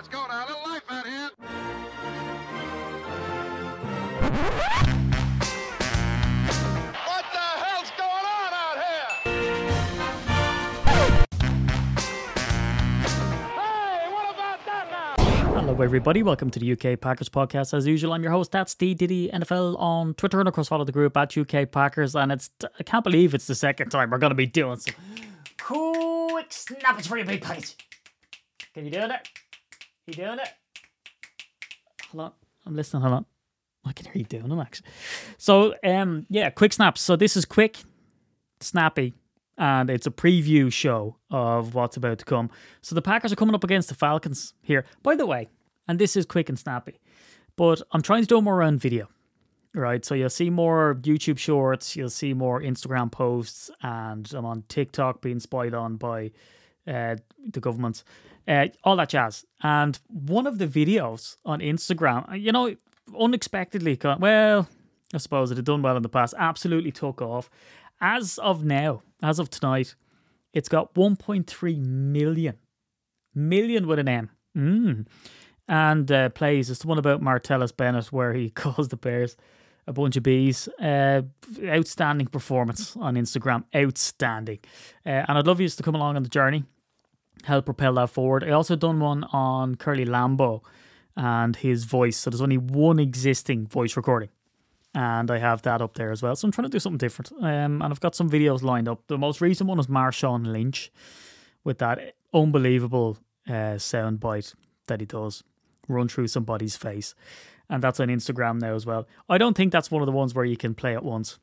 Let's go now. A little life out here. What the hell's going on out here? Hey, what about that now? Hello, everybody. Welcome to the UK Packers podcast. As usual, I'm your host, that's D Diddy NFL on Twitter, and of course, follow the group at UK Packers. And it's I can't believe it's the second time we're going to be doing some quick snappers for your big page. Can you do it? You doing it? Hold on, I'm listening. Hold on, I can hear you doing them actually. So, um, yeah, quick snaps. So this is quick, snappy, and it's a preview show of what's about to come. So the Packers are coming up against the Falcons here. By the way, and this is quick and snappy, but I'm trying to do more around video. Right, so you'll see more YouTube shorts, you'll see more Instagram posts, and I'm on TikTok being spied on by uh, the government, uh, all that jazz. And one of the videos on Instagram, you know, unexpectedly, well, I suppose it had done well in the past, absolutely took off. As of now, as of tonight, it's got 1.3 million, million with an M. Mm. And uh, plays. It's the one about Martellus Bennett where he calls the Bears a bunch of bees. Uh, outstanding performance on Instagram. Outstanding. Uh, and I'd love you to come along on the journey, help propel that forward. I also done one on Curly Lambeau and his voice. So there's only one existing voice recording. And I have that up there as well. So I'm trying to do something different. Um, and I've got some videos lined up. The most recent one was Marshawn Lynch with that unbelievable uh, sound bite that he does run through somebody's face. And that's on Instagram now as well. I don't think that's one of the ones where you can play it once.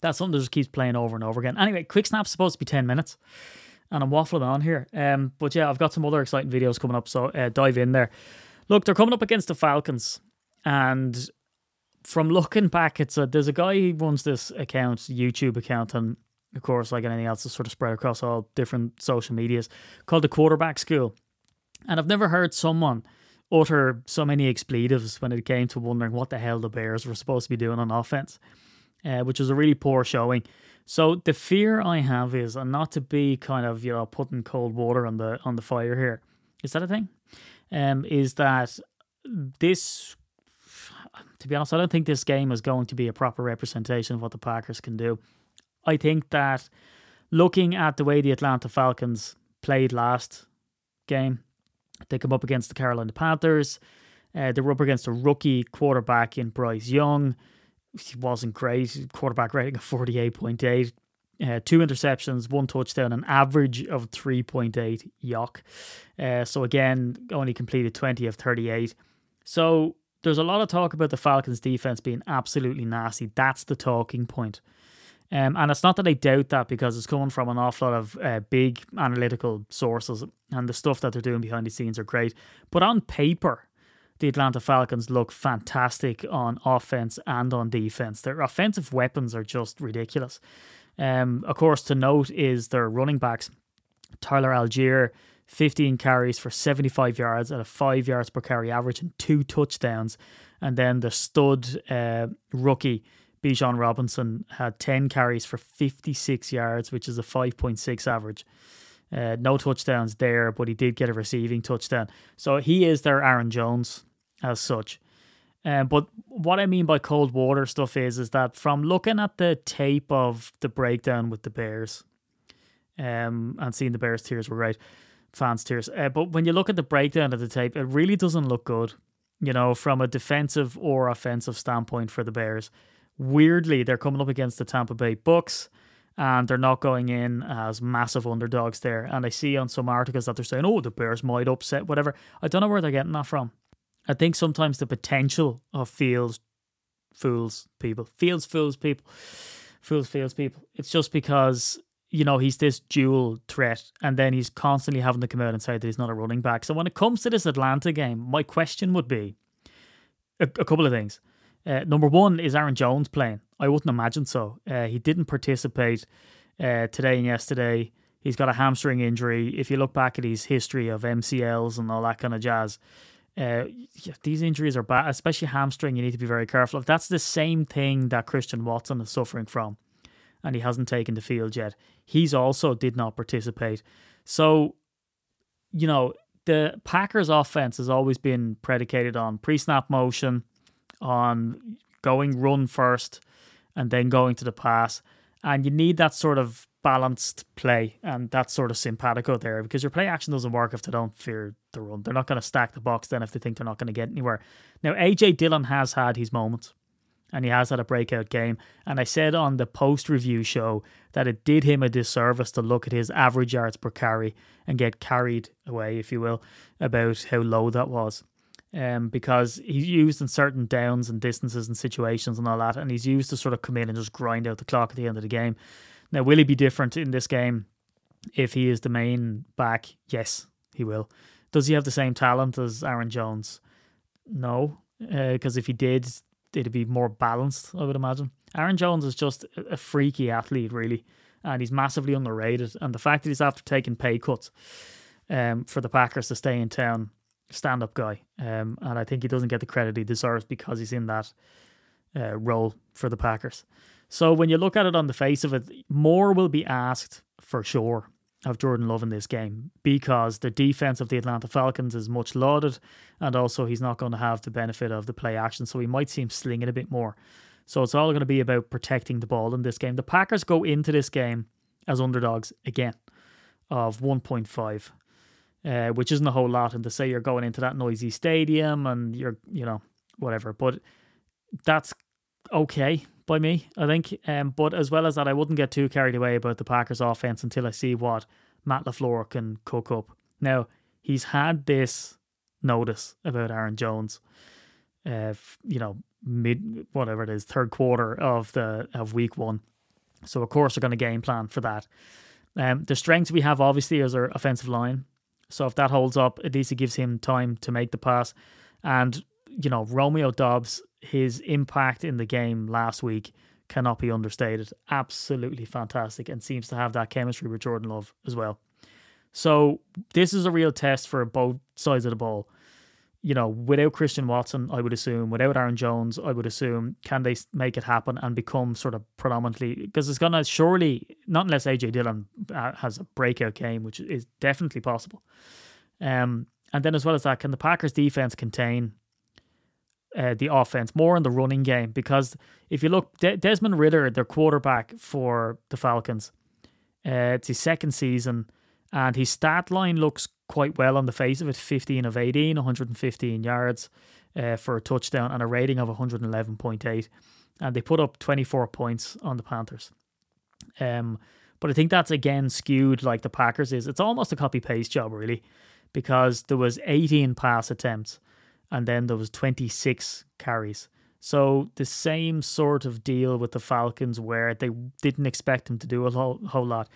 That's something that just keeps playing over and over again. Anyway, Quick Snap's supposed to be 10 minutes. And I'm waffling on here. Um, but yeah, I've got some other exciting videos coming up. So uh, dive in there. Look, they're coming up against the Falcons. And from looking back, it's a, there's a guy who runs this account, YouTube account, and of course, like anything else, it's sort of spread across all different social medias called the Quarterback School. And I've never heard someone utter so many expletives when it came to wondering what the hell the Bears were supposed to be doing on offense, uh, which was a really poor showing. So the fear I have is, and not to be kind of you know putting cold water on the on the fire here, is that a thing? Um, is that this? To be honest, I don't think this game is going to be a proper representation of what the Packers can do. I think that looking at the way the Atlanta Falcons played last game, they come up against the Carolina Panthers. Uh, they were up against a rookie quarterback in Bryce Young. He wasn't great. Quarterback rating of 48.8. Uh, two interceptions, one touchdown, an average of 3.8 yuck. Uh, so again, only completed 20 of 38. So there's a lot of talk about the Falcons defense being absolutely nasty. That's the talking point. Um, and it's not that I doubt that because it's coming from an awful lot of uh, big analytical sources and the stuff that they're doing behind the scenes are great. But on paper, the Atlanta Falcons look fantastic on offense and on defense. Their offensive weapons are just ridiculous. Um, of course, to note is their running backs. Tyler Allgeier, 15 carries for 75 yards at a 5 yards per carry average and two touchdowns. And then the stud uh, rookie, Bijan Robinson had 10 carries for 56 yards, which is a 5.6 average. Uh, no touchdowns there, but he did get a receiving touchdown. So he is their Aaron Jones as such. Um, but what I mean by cold water stuff is, is that from looking at the tape of the breakdown with the Bears, um, and seeing the Bears tears were right, fans tears. Uh, but when you look at the breakdown of the tape, it really doesn't look good. You know, from a defensive or offensive standpoint for the Bears weirdly they're coming up against the Tampa Bay Bucks and they're not going in as massive underdogs there. And I see on some articles that they're saying, "Oh, the Bears might upset whatever." I don't know where they're getting that from. I think sometimes the potential of Fields fools people, Fields fools people, fools feels people. It's just because you know he's this dual threat, and then he's constantly having to come out and say that he's not a running back. So when it comes to this Atlanta game, my question would be a, a couple of things. Uh, number one is Aaron Jones playing. I wouldn't imagine so. Uh, he didn't participate uh, today and yesterday. He's got a hamstring injury. If you look back at his history of MCLs and all that kind of jazz, uh, yeah, these injuries are bad, especially hamstring. You need to be very careful. If that's the same thing that Christian Watson is suffering from, and he hasn't taken the field yet, he's also did not participate. So, you know, the Packers offense has always been predicated on pre-snap motion, on going run first, and then going to the pass. And you need that sort of balanced play and that sort of simpatico there because your play action doesn't work if they don't fear the run. They're not going to stack the box then if they think they're not going to get anywhere. Now, AJ Dillon has had his moments and he has had a breakout game. And I said on the post review show that it did him a disservice to look at his average yards per carry and get carried away, if you will, about how low that was. Um, because he's used in certain downs and distances and situations and all that, and he's used to sort of come in and just grind out the clock at the end of the game. Now, will he be different in this game if he is the main back? Yes, he will. Does he have the same talent as Aaron Jones? No, because uh, if he did, it'd be more balanced, I would imagine. Aaron Jones is just a freaky athlete, really, and he's massively underrated. And the fact that he's after taking pay cuts um, for the Packers to stay in town, stand up guy. Um, and I think he doesn't get the credit he deserves because he's in that uh, role for the Packers. So when you look at it on the face of it, more will be asked for sure of Jordan Love in this game because the defense of the Atlanta Falcons is much lauded, and also he's not going to have the benefit of the play action, so we might see him slinging a bit more. So it's all going to be about protecting the ball in this game. The Packers go into this game as underdogs again of 1.5, uh, which isn't a whole lot. And to say you're going into that noisy stadium and you're, you know, whatever, but that's okay by me, I think. Um, but as well as that, I wouldn't get too carried away about the Packers offense until I see what Matt LaFleur can cook up. Now, he's had this notice about Aaron Jones, uh, you know, mid whatever it is, third quarter of the of week one. So of course they're going to game plan for that. Um, the strengths we have obviously is our offensive line. So if that holds up, at least it gives him time to make the pass. And you know, Romeo Doubs his impact in the game last week cannot be understated. Absolutely fantastic and seems to have that chemistry with Jordan Love as well. So this is a real test for both sides of the ball. You know, without Christian Watson, I would assume, without Aaron Jones, I would assume, can they make it happen and become sort of predominantly because it's gonna surely not unless AJ Dillon uh, has a breakout game, which is definitely possible. Um, and then as well as that, can the Packers defense contain uh, the offense, more in the running game. Because if you look, De- Desmond Ridder, their quarterback for the Falcons, uh, it's his second season, and his stat line looks quite well on the face of it 15 of 18, 115 yards uh, for a touchdown, and a rating of 111.8. And they put up 24 points on the Panthers. Um, but I think that's again skewed like the Packers is. It's almost a copy paste job, really, because there was 18 pass attempts and then there was 26 carries. So the same sort of deal with the Falcons where they didn't expect him to do a whole, whole lot.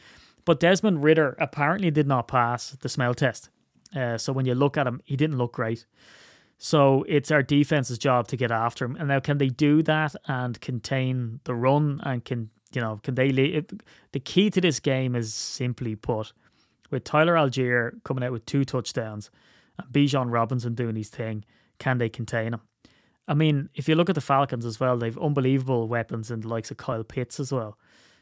But Desmond Ridder apparently did not pass the smell test. Uh, so when you look at him, he didn't look great. So it's our defense's job to get after him. And now, can they do that and contain the run? And can you know? Can they? the key to this game is simply put, with Tyler Allgeier coming out with two touchdowns, and Bijan Robinson doing his thing can they contain him? I mean, if you look at the Falcons as well, they've unbelievable weapons in the likes of Kyle Pitts as well.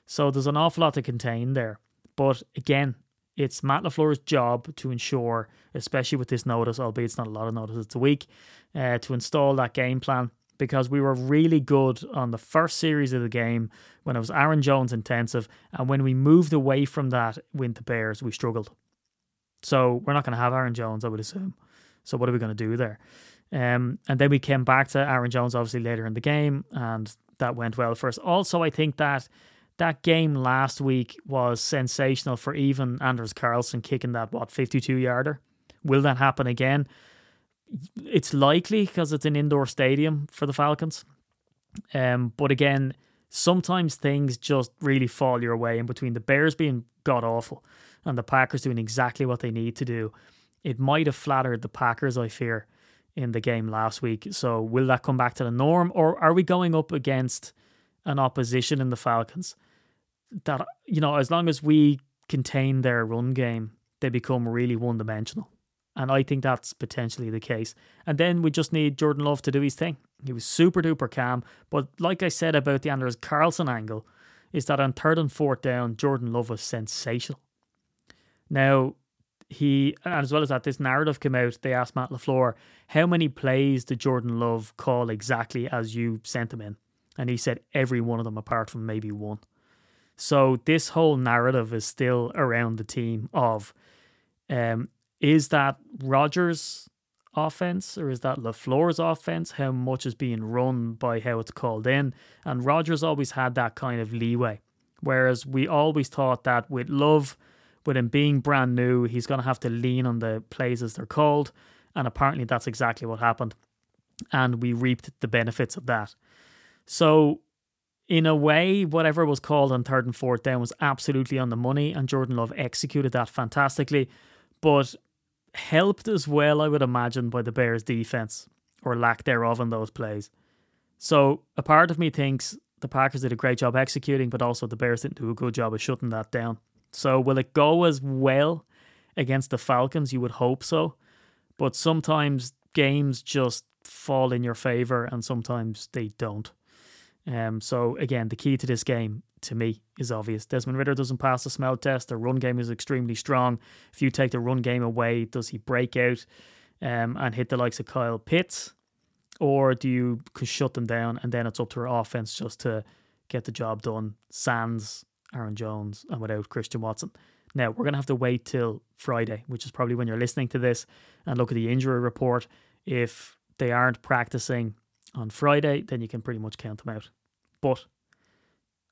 So there's an awful lot to contain there. But again, it's Matt LaFleur's job to ensure, especially with this notice, albeit it's not a lot of notice, it's a week, uh, to install that game plan because we were really good on the first series of the game when it was Aaron Jones intensive. And when we moved away from that with the Bears, we struggled. So we're not going to have Aaron Jones, I would assume. So what are we going to do there? Um, and then we came back to Aaron Jones obviously later in the game, and that went well for us. Also, I think that that game last week was sensational for even Anders Carlson kicking that what 52 yarder. Will that happen again? It's likely because it's an indoor stadium for the Falcons. Um, but again, sometimes things just really fall your way. In between the Bears being god awful and the Packers doing exactly what they need to do, it might have flattered the Packers. I fear in the game last week. So will that come back to the norm, or are we going up against an opposition in the Falcons that you know, as long as we contain their run game, they become really one dimensional. And I think that's potentially the case. And then we just need Jordan Love to do his thing. He was super duper calm. But like I said about the Anders Carlson angle, is that on third and fourth down, Jordan Love was sensational. Now, he, and as well as that, this narrative came out. They asked Matt LaFleur, how many plays did Jordan Love call exactly as you sent him in? And he said every one of them apart from maybe one. So this whole narrative is still around the team of um, is that Rodgers offense or is that LaFleur's offense? How much is being run by how it's called in? And Rodgers always had that kind of leeway. Whereas we always thought that with Love, with him being brand new, he's to have to lean on the plays as they're called. And apparently that's exactly what happened. And we reaped the benefits of that. So, in a way, whatever was called on third and fourth down was absolutely on the money, and Jordan Love executed that fantastically. But helped as well, I would imagine, by the Bears' defense or lack thereof in those plays. So a part of me thinks the Packers did a great job executing, but also the Bears didn't do a good job of shutting that down. So will it go as well against the Falcons? You would hope so. But sometimes games just fall in your favor and sometimes they don't. Um, so again, the key to this game to me is obvious. Desmond Ridder doesn't pass the smell test. The run game is extremely strong. If you take the run game away, does he break out um, and hit the likes of Kyle Pitts? Or do you shut them down and then it's up to our offense just to get the job done? Sans, Aaron Jones, and without Christian Watson. Now, we're to have to wait till Friday, which is probably when you're listening to this, and look at the injury report. If they aren't practicing on Friday, then you can pretty much count them out. But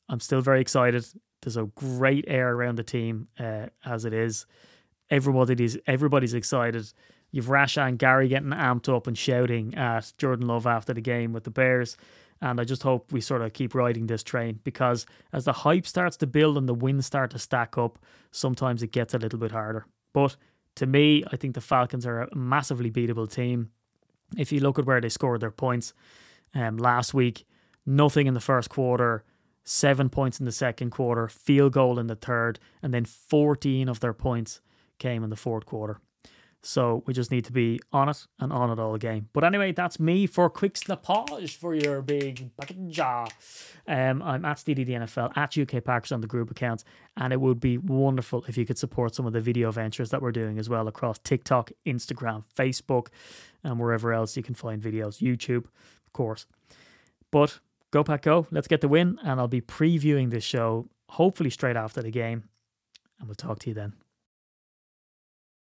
I'm still very excited. There's a great air around the team uh, as it is. Everybody's everybody's excited. You've Rashan Gary getting amped up and shouting at Jordan Love after the game with the Bears. And I just hope we sort of keep riding this train because as the hype starts to build and the wins start to stack up, sometimes it gets a little bit harder. But to me, I think the Falcons are a massively beatable team. If you look at where they scored their points um, last week, nothing in the first quarter, seven points in the second quarter, field goal in the third, and then 14 of their points came in the fourth quarter. So we just need to be on it and on it all game. But anyway, that's me for quick snappage for your big jaw. Um, I'm at SteedyDD NFL at UK Packers on the group accounts, and it would be wonderful if you could support some of the video ventures that we're doing as well across TikTok, Instagram, Facebook, and wherever else you can find videos, YouTube, of course. But go pack go, let's get the win, and I'll be previewing this show hopefully straight after the game, and we'll talk to you then.